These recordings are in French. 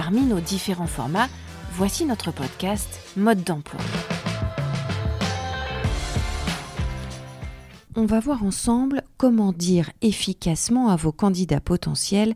Parmi nos différents formats, voici notre podcast Mode d'emploi. On va voir ensemble comment dire efficacement à vos candidats potentiels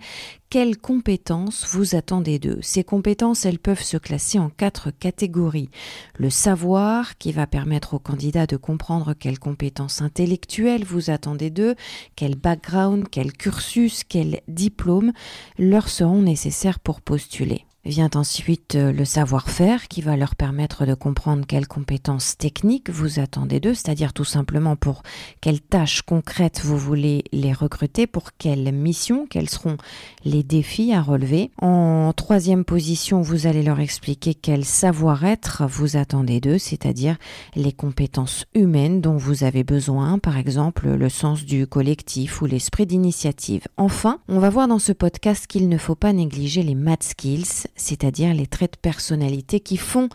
quelles compétences vous attendez d'eux? Ces compétences, elles peuvent se classer en quatre catégories. Le savoir, qui va permettre aux candidats de comprendre quelles compétences intellectuelles vous attendez d'eux, quel background, quel cursus, quel diplôme leur seront nécessaires pour postuler. Vient ensuite euh, le savoir-faire qui va leur permettre de comprendre quelles compétences techniques vous attendez d'eux, c'est-à-dire tout simplement pour quelles tâches concrètes vous voulez les recruter, pour quelles missions, quels seront les défis à relever. En troisième position, vous allez leur expliquer quel savoir-être vous attendez d'eux, c'est-à-dire les compétences humaines dont vous avez besoin, par exemple le sens du collectif ou l'esprit d'initiative. Enfin, on va voir dans ce podcast qu'il ne faut pas négliger les math skills, c'est-à-dire les traits de personnalité qui font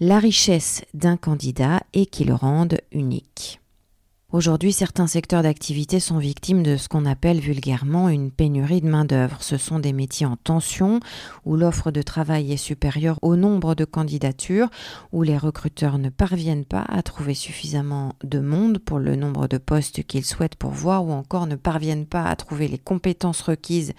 la richesse d'un candidat et qui le rendent unique. Aujourd'hui, certains secteurs d'activité sont victimes de ce qu'on appelle vulgairement une pénurie de main-d'œuvre. Ce sont des métiers en tension, où l'offre de travail est supérieure au nombre de candidatures, où les recruteurs ne parviennent pas à trouver suffisamment de monde pour le nombre de postes qu'ils souhaitent pourvoir, ou encore ne parviennent pas à trouver les compétences requises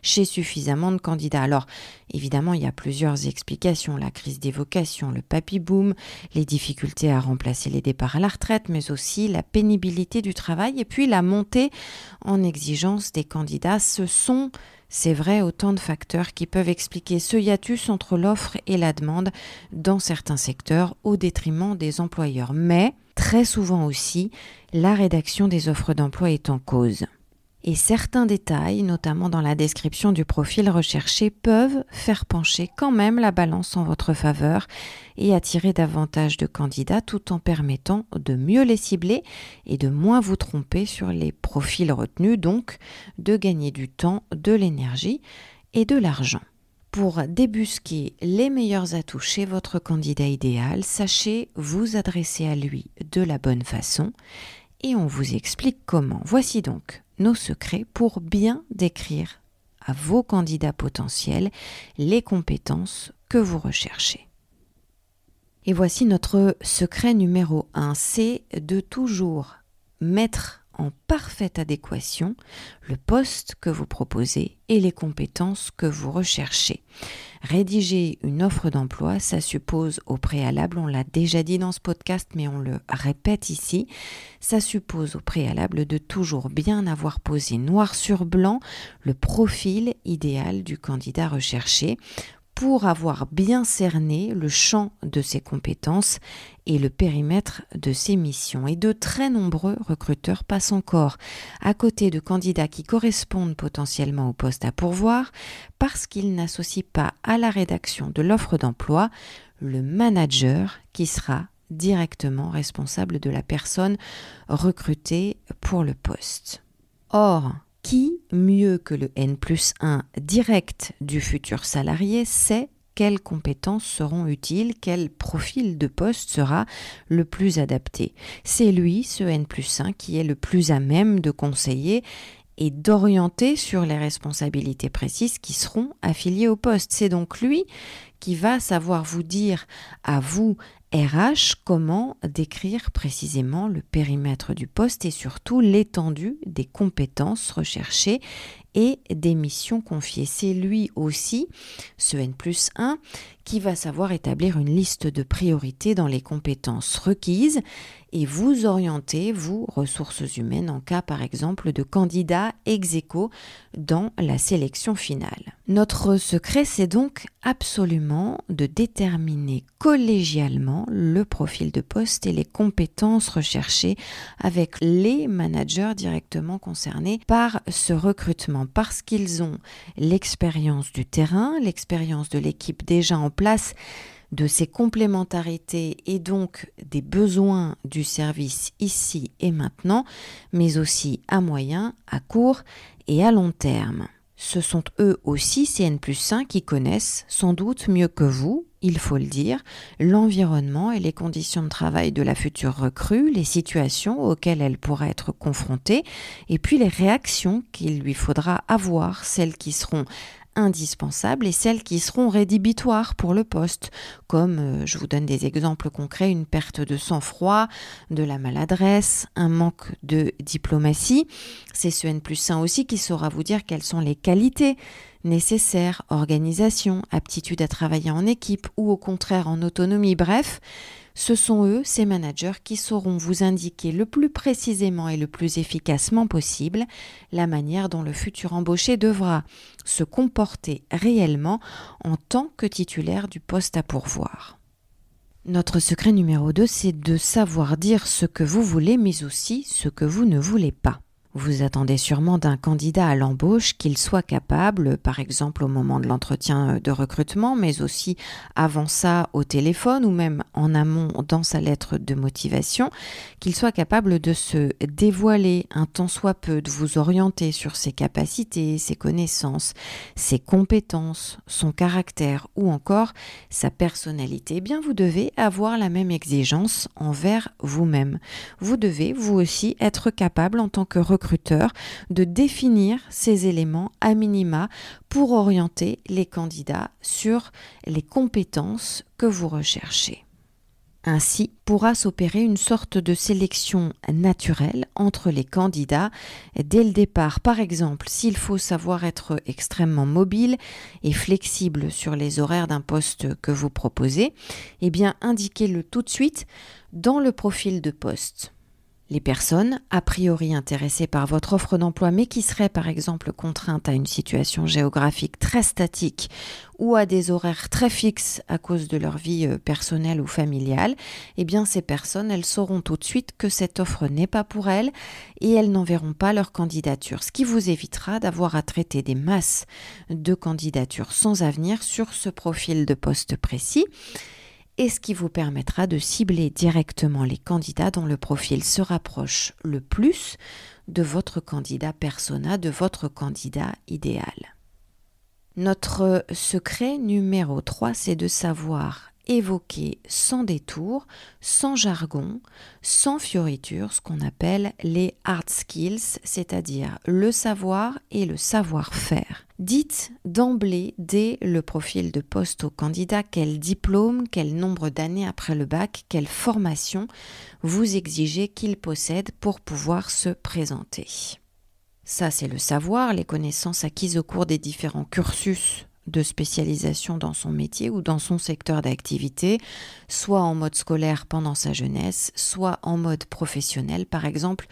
chez suffisamment de candidats. Alors, évidemment, il y a plusieurs explications. La crise des vocations, le papy boom, les difficultés à remplacer les départs à la retraite, mais aussi la pénibilité du travail et puis la montée en exigence des candidats. Ce sont, c'est vrai, autant de facteurs qui peuvent expliquer ce hiatus entre l'offre et la demande dans certains secteurs au détriment des employeurs. Mais très souvent aussi, la rédaction des offres d'emploi est en cause et certains détails, notamment dans la description du profil recherché, peuvent faire pencher quand même la balance en votre faveur et attirer davantage de candidats tout en permettant de mieux les cibler et de moins vous tromper sur les profils retenus, donc de gagner du temps, de l'énergie et de l'argent. Pour débusquer les meilleurs atouts chez votre candidat idéal, sachez vous adresser à lui de la bonne façon et on vous explique comment. Voici donc nos secrets pour bien décrire à vos candidats potentiels les compétences que vous recherchez. Et voici notre secret numéro 1, c'est de toujours mettre en parfaite adéquation le poste que vous proposez et les compétences que vous recherchez. Rédiger une offre d'emploi, ça suppose au préalable, on l'a déjà dit dans ce podcast, mais on le répète ici, ça suppose au préalable de toujours bien avoir posé noir sur blanc le profil idéal du candidat recherché pour avoir bien cerné le champ de ses compétences et le périmètre de ses missions. Et de très nombreux recruteurs passent encore à côté de candidats qui correspondent potentiellement au poste à pourvoir parce qu'ils n'associent pas à la rédaction de l'offre d'emploi le manager qui sera directement responsable de la personne recrutée pour le poste. Or, qui, mieux que le N plus 1 direct du futur salarié, sait quelles compétences seront utiles, quel profil de poste sera le plus adapté. C'est lui, ce N plus 1, qui est le plus à même de conseiller et d'orienter sur les responsabilités précises qui seront affiliées au poste. C'est donc lui qui va savoir vous dire à vous, RH, comment décrire précisément le périmètre du poste et surtout l'étendue des compétences recherchées et des missions confiées. C'est lui aussi, ce N plus 1, qui va savoir établir une liste de priorités dans les compétences requises et vous orienter, vous, ressources humaines, en cas par exemple de candidat ex aequo dans la sélection finale. Notre secret, c'est donc absolument de déterminer collégialement le profil de poste et les compétences recherchées avec les managers directement concernés par ce recrutement parce qu'ils ont l'expérience du terrain, l'expérience de l'équipe déjà en place, de ses complémentarités et donc des besoins du service ici et maintenant, mais aussi à moyen, à court et à long terme. Ce sont eux aussi, CN plus 1, qui connaissent sans doute mieux que vous, il faut le dire, l'environnement et les conditions de travail de la future recrue, les situations auxquelles elle pourra être confrontée, et puis les réactions qu'il lui faudra avoir, celles qui seront indispensables et celles qui seront rédhibitoires pour le poste, comme, euh, je vous donne des exemples concrets, une perte de sang-froid, de la maladresse, un manque de diplomatie. C'est ce N plus 1 aussi qui saura vous dire quelles sont les qualités nécessaires, organisation, aptitude à travailler en équipe ou au contraire en autonomie, bref, ce sont eux, ces managers, qui sauront vous indiquer le plus précisément et le plus efficacement possible la manière dont le futur embauché devra se comporter réellement en tant que titulaire du poste à pourvoir. Notre secret numéro 2, c'est de savoir dire ce que vous voulez, mais aussi ce que vous ne voulez pas. Vous attendez sûrement d'un candidat à l'embauche qu'il soit capable, par exemple au moment de l'entretien de recrutement, mais aussi avant ça au téléphone ou même en amont dans sa lettre de motivation, qu'il soit capable de se dévoiler un tant soit peu, de vous orienter sur ses capacités, ses connaissances, ses compétences, son caractère ou encore sa personnalité. Eh bien, vous devez avoir la même exigence envers vous-même. Vous devez, vous aussi, être capable en tant que recruteur de définir ces éléments à minima pour orienter les candidats sur les compétences que vous recherchez. Ainsi pourra s'opérer une sorte de sélection naturelle entre les candidats dès le départ. Par exemple, s'il faut savoir être extrêmement mobile et flexible sur les horaires d'un poste que vous proposez, eh bien indiquez-le tout de suite dans le profil de poste. Les personnes, a priori intéressées par votre offre d'emploi, mais qui seraient par exemple contraintes à une situation géographique très statique ou à des horaires très fixes à cause de leur vie euh, personnelle ou familiale, eh bien ces personnes, elles sauront tout de suite que cette offre n'est pas pour elles et elles n'enverront pas leur candidature, ce qui vous évitera d'avoir à traiter des masses de candidatures sans avenir sur ce profil de poste précis et ce qui vous permettra de cibler directement les candidats dont le profil se rapproche le plus de votre candidat persona, de votre candidat idéal. Notre secret numéro 3, c'est de savoir évoquer sans détour, sans jargon, sans fioriture, ce qu'on appelle les hard skills, c'est-à-dire le savoir et le savoir-faire. Dites d'emblée, dès le profil de poste au candidat, quel diplôme, quel nombre d'années après le bac, quelle formation vous exigez qu'il possède pour pouvoir se présenter. Ça, c'est le savoir, les connaissances acquises au cours des différents cursus de spécialisation dans son métier ou dans son secteur d'activité, soit en mode scolaire pendant sa jeunesse, soit en mode professionnel, par exemple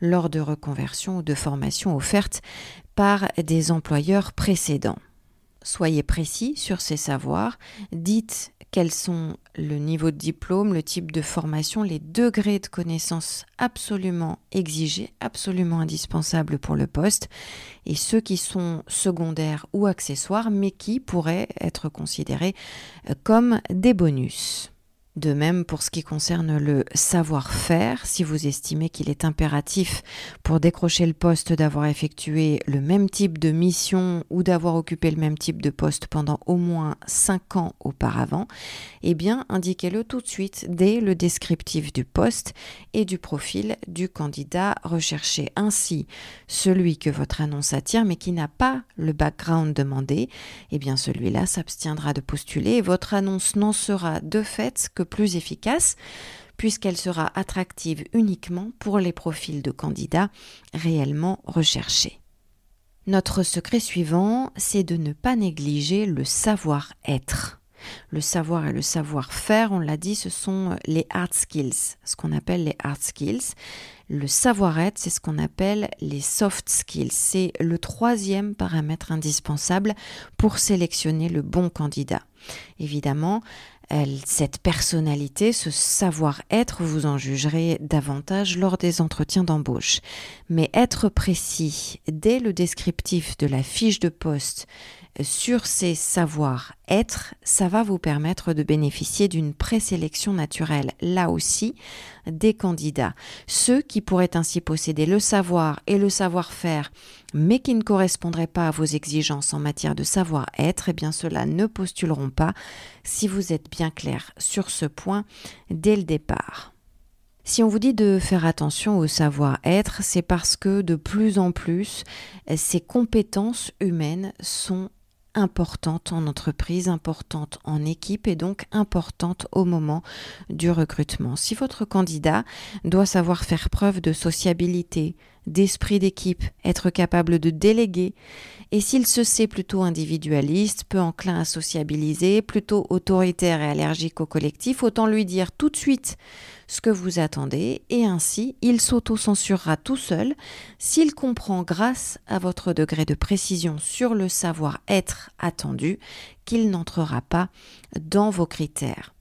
lors de reconversion ou de formation offertes par des employeurs précédents. Soyez précis sur ces savoirs, dites quels sont le niveau de diplôme, le type de formation, les degrés de connaissances absolument exigés, absolument indispensables pour le poste, et ceux qui sont secondaires ou accessoires, mais qui pourraient être considérés euh, comme des bonus? De même pour ce qui concerne le savoir-faire, si vous estimez qu'il est impératif pour décrocher le poste d'avoir effectué le même type de mission ou d'avoir occupé le même type de poste pendant au moins 5 ans auparavant, eh bien indiquez-le tout de suite dès le descriptif du poste et du profil du candidat recherché. Ainsi, celui que votre annonce attire mais qui n'a pas le background demandé, eh bien celui-là s'abstiendra de postuler et votre annonce n'en sera de fait que plus efficace puisqu'elle sera attractive uniquement pour les profils de candidats réellement recherchés. Notre secret suivant, c'est de ne pas négliger le savoir-être. Le savoir et le savoir-faire, on l'a dit, ce sont les hard skills, ce qu'on appelle les hard skills. Le savoir-être, c'est ce qu'on appelle les soft skills. C'est le troisième paramètre indispensable pour sélectionner le bon candidat. Évidemment, cette personnalité, ce savoir-être, vous en jugerez davantage lors des entretiens d'embauche. Mais être précis dès le descriptif de la fiche de poste sur ces savoir-être, ça va vous permettre de bénéficier d'une présélection naturelle, là aussi, des candidats. Ceux qui pourraient ainsi posséder le savoir et le savoir-faire, mais qui ne correspondraient pas à vos exigences en matière de savoir-être, eh bien ceux-là ne postuleront pas si vous êtes bien clair sur ce point dès le départ. Si on vous dit de faire attention au savoir-être, c'est parce que de plus en plus, ces compétences humaines sont importante en entreprise, importante en équipe et donc importante au moment du recrutement. Si votre candidat doit savoir faire preuve de sociabilité, d'esprit d'équipe, être capable de déléguer, et s'il se sait plutôt individualiste, peu enclin à sociabiliser, plutôt autoritaire et allergique au collectif, autant lui dire tout de suite ce que vous attendez, et ainsi il s'auto-censurera tout seul s'il comprend grâce à votre degré de précision sur le savoir-être attendu qu'il n'entrera pas dans vos critères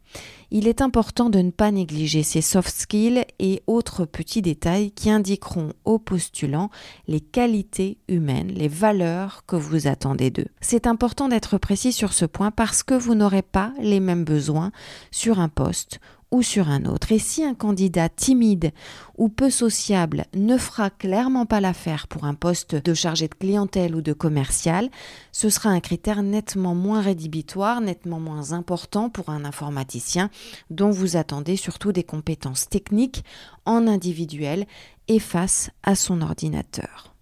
il est important de ne pas négliger ces soft skills et autres petits détails qui indiqueront aux postulants les qualités humaines, les valeurs que vous attendez d'eux. C'est important d'être précis sur ce point parce que vous n'aurez pas les mêmes besoins sur un poste ou sur un autre. Et si un candidat timide ou peu sociable ne fera clairement pas l'affaire pour un poste de chargé de clientèle ou de commercial, ce sera un critère nettement moins rédhibitoire, nettement moins important pour un informaticien dont vous attendez surtout des compétences techniques en individuel et face à son ordinateur.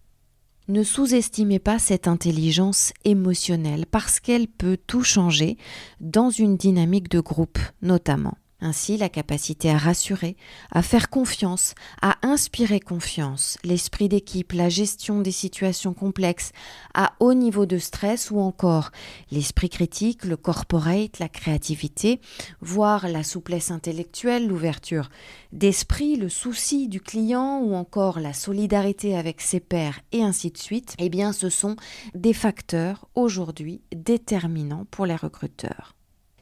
Ne sous-estimez pas cette intelligence émotionnelle parce qu'elle peut tout changer dans une dynamique de groupe notamment. Ainsi, la capacité à rassurer, à faire confiance, à inspirer confiance, l'esprit d'équipe, la gestion des situations complexes, à haut niveau de stress ou encore l'esprit critique, le corporate, la créativité, voire la souplesse intellectuelle, l'ouverture d'esprit, le souci du client ou encore la solidarité avec ses pairs et ainsi de suite, eh bien ce sont des facteurs aujourd'hui déterminants pour les recruteurs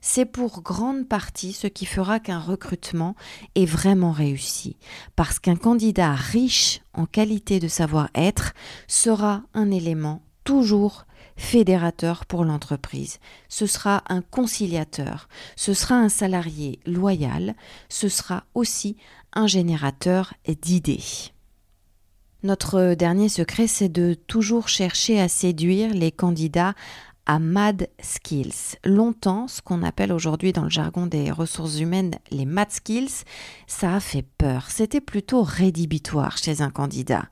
c'est pour grande partie ce qui fera qu'un recrutement est vraiment réussi, parce qu'un candidat riche en qualité de savoir-être sera un élément toujours fédérateur pour l'entreprise. Ce sera un conciliateur, ce sera un salarié loyal, ce sera aussi un générateur d'idées. Notre dernier secret, c'est de toujours chercher à séduire les candidats à Mad Skills. Longtemps, ce qu'on appelle aujourd'hui dans le jargon des ressources humaines les Mad Skills, ça a fait peur. C'était plutôt rédhibitoire chez un candidat.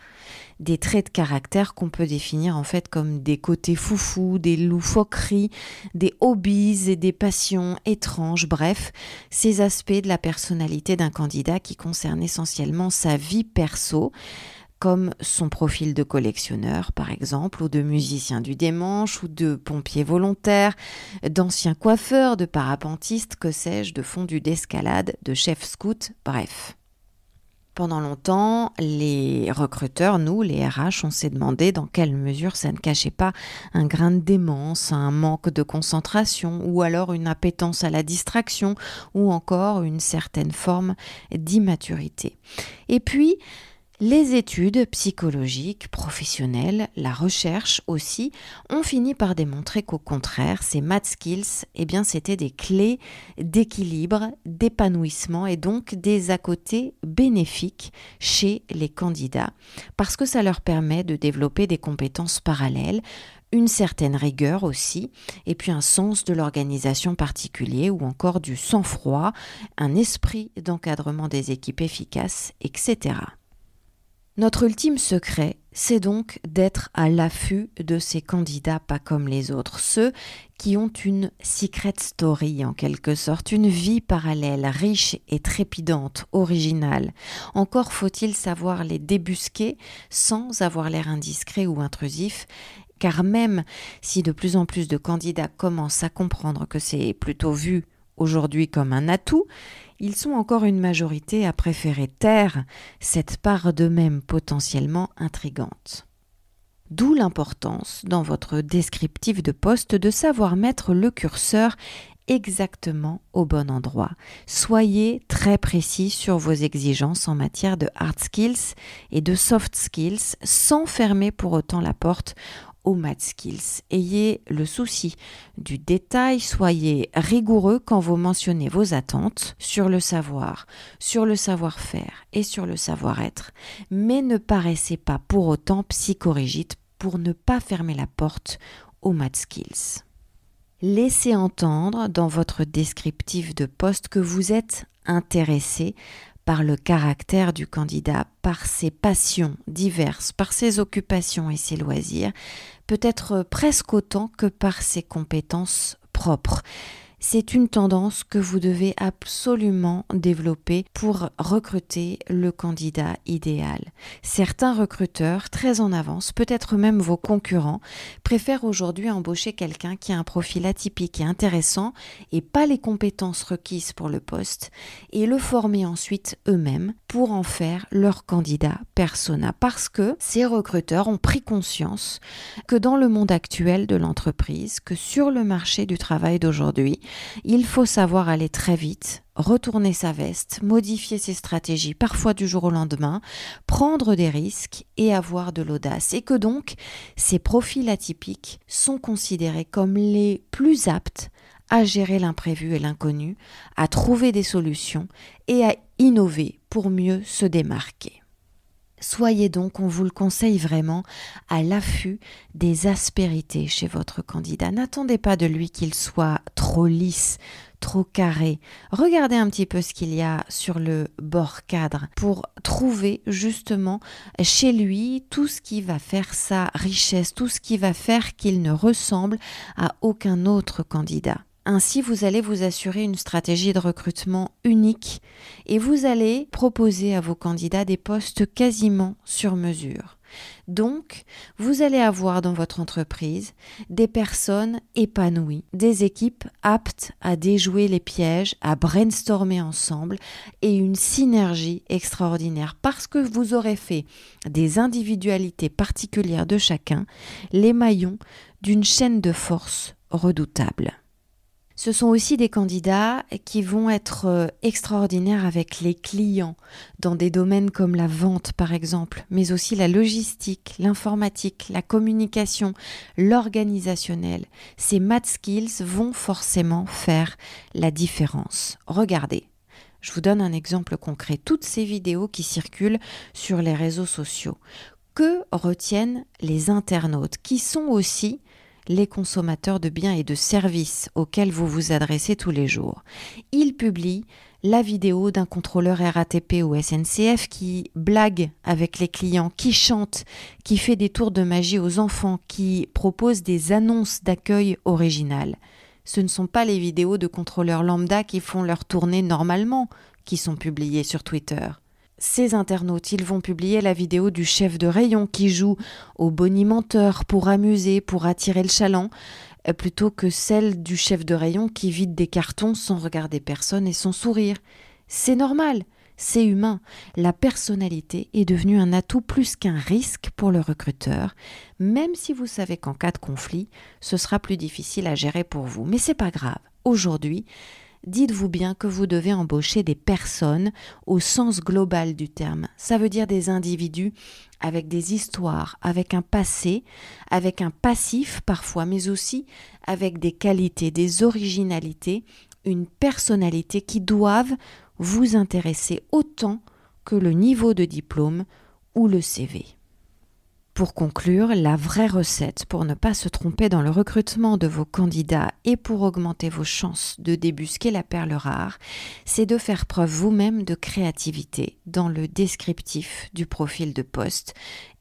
Des traits de caractère qu'on peut définir en fait comme des côtés foufous, des loufoqueries, des hobbies et des passions étranges, bref, ces aspects de la personnalité d'un candidat qui concernent essentiellement sa vie perso comme son profil de collectionneur par exemple, ou de musicien du démanche, ou de pompier volontaire, d'ancien coiffeur, de parapentiste, que sais-je, de fondu d'escalade, de chef scout, bref. Pendant longtemps, les recruteurs, nous, les RH, on s'est demandé dans quelle mesure ça ne cachait pas un grain de démence, un manque de concentration, ou alors une appétence à la distraction, ou encore une certaine forme d'immaturité. Et puis, les études psychologiques, professionnelles, la recherche aussi, ont fini par démontrer qu'au contraire, ces math skills, eh bien, c'était des clés d'équilibre, d'épanouissement et donc des à côté bénéfiques chez les candidats, parce que ça leur permet de développer des compétences parallèles, une certaine rigueur aussi, et puis un sens de l'organisation particulier ou encore du sang-froid, un esprit d'encadrement des équipes efficaces, etc. Notre ultime secret, c'est donc d'être à l'affût de ces candidats pas comme les autres, ceux qui ont une secret story en quelque sorte, une vie parallèle, riche et trépidante, originale. Encore faut-il savoir les débusquer sans avoir l'air indiscret ou intrusif, car même si de plus en plus de candidats commencent à comprendre que c'est plutôt vu aujourd'hui comme un atout, ils sont encore une majorité à préférer taire cette part d'eux-mêmes potentiellement intrigante. D'où l'importance, dans votre descriptif de poste, de savoir mettre le curseur exactement au bon endroit. Soyez très précis sur vos exigences en matière de hard skills et de soft skills sans fermer pour autant la porte aux math skills. Ayez le souci du détail, soyez rigoureux quand vous mentionnez vos attentes sur le savoir, sur le savoir-faire et sur le savoir-être, mais ne paraissez pas pour autant psychorigide pour ne pas fermer la porte aux math skills. Laissez entendre dans votre descriptif de poste que vous êtes intéressé par le caractère du candidat, par ses passions diverses, par ses occupations et ses loisirs, peut-être presque autant que par ses compétences propres c'est une tendance que vous devez absolument développer pour recruter le candidat idéal. Certains recruteurs, très en avance, peut-être même vos concurrents, préfèrent aujourd'hui embaucher quelqu'un qui a un profil atypique et intéressant et pas les compétences requises pour le poste et le former ensuite eux-mêmes pour en faire leur candidat persona parce que ces recruteurs ont pris conscience que dans le monde actuel de l'entreprise, que sur le marché du travail d'aujourd'hui, il faut savoir aller très vite, retourner sa veste, modifier ses stratégies, parfois du jour au lendemain, prendre des risques et avoir de l'audace. Et que donc, ces profils atypiques sont considérés comme les plus aptes à gérer l'imprévu et l'inconnu, à trouver des solutions et à innover pour mieux se démarquer. Soyez donc, on vous le conseille vraiment, à l'affût des aspérités chez votre candidat. N'attendez pas de lui qu'il soit trop lisse, trop carré. Regardez un petit peu ce qu'il y a sur le bord cadre pour trouver justement chez lui tout ce qui va faire sa richesse, tout ce qui va faire qu'il ne ressemble à aucun autre candidat. Ainsi, vous allez vous assurer une stratégie de recrutement unique et vous allez proposer à vos candidats des postes quasiment sur mesure. Donc, vous allez avoir dans votre entreprise des personnes épanouies, des équipes aptes à déjouer les pièges, à brainstormer ensemble et une synergie extraordinaire parce que vous aurez fait des individualités particulières de chacun les maillons d'une chaîne de force redoutable. Ce sont aussi des candidats qui vont être euh, extraordinaires avec les clients dans des domaines comme la vente par exemple, mais aussi la logistique, l'informatique, la communication, l'organisationnel. Ces math skills vont forcément faire la différence. Regardez. Je vous donne un exemple concret. Toutes ces vidéos qui circulent sur les réseaux sociaux. Que retiennent les internautes qui sont aussi les consommateurs de biens et de services auxquels vous vous adressez tous les jours. Il publie la vidéo d'un contrôleur RATP ou SNCF qui blague avec les clients, qui chante, qui fait des tours de magie aux enfants, qui propose des annonces d'accueil originales. Ce ne sont pas les vidéos de contrôleurs lambda qui font leur tournée normalement qui sont publiées sur Twitter ces internautes, ils vont publier la vidéo du chef de rayon qui joue au bonimenteur pour amuser, pour attirer le chaland, euh, plutôt que celle du chef de rayon qui vide des cartons sans regarder personne et sans sourire. C'est normal, c'est humain. La personnalité est devenue un atout plus qu'un risque pour le recruteur, même si vous savez qu'en cas de conflit, ce sera plus difficile à gérer pour vous. Mais c'est pas grave. Aujourd'hui, dites-vous bien que vous devez embaucher des personnes au sens global du terme. Ça veut dire des individus avec des histoires, avec un passé, avec un passif parfois, mais aussi avec des qualités, des originalités, une personnalité qui doivent vous intéresser autant que le niveau de diplôme ou le CV. Pour conclure, la vraie recette pour ne pas se tromper dans le recrutement de vos candidats et pour augmenter vos chances de débusquer la perle rare, c'est de faire preuve vous-même de créativité dans le descriptif du profil de poste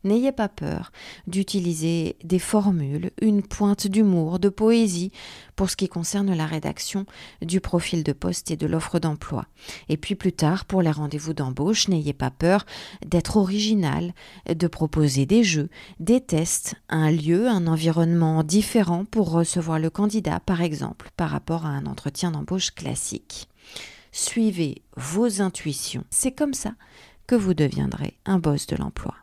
N'ayez pas peur d'utiliser des formules, une pointe d'humour, de poésie pour ce qui concerne la rédaction du profil de poste et de l'offre d'emploi. Et puis plus tard, pour les rendez-vous d'embauche, n'ayez pas peur d'être original, de proposer des jeux, des tests, un lieu, un environnement différent pour recevoir le candidat, par exemple, par rapport à un entretien d'embauche classique. Suivez vos intuitions. C'est comme ça que vous deviendrez un boss de l'emploi.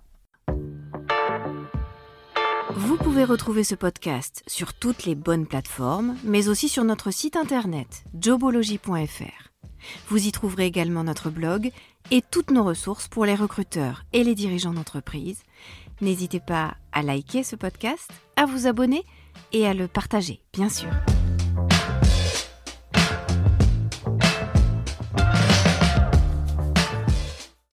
Vous pouvez retrouver ce podcast sur toutes les bonnes plateformes, mais aussi sur notre site internet jobology.fr. Vous y trouverez également notre blog et toutes nos ressources pour les recruteurs et les dirigeants d'entreprise. N'hésitez pas à liker ce podcast, à vous abonner et à le partager, bien sûr.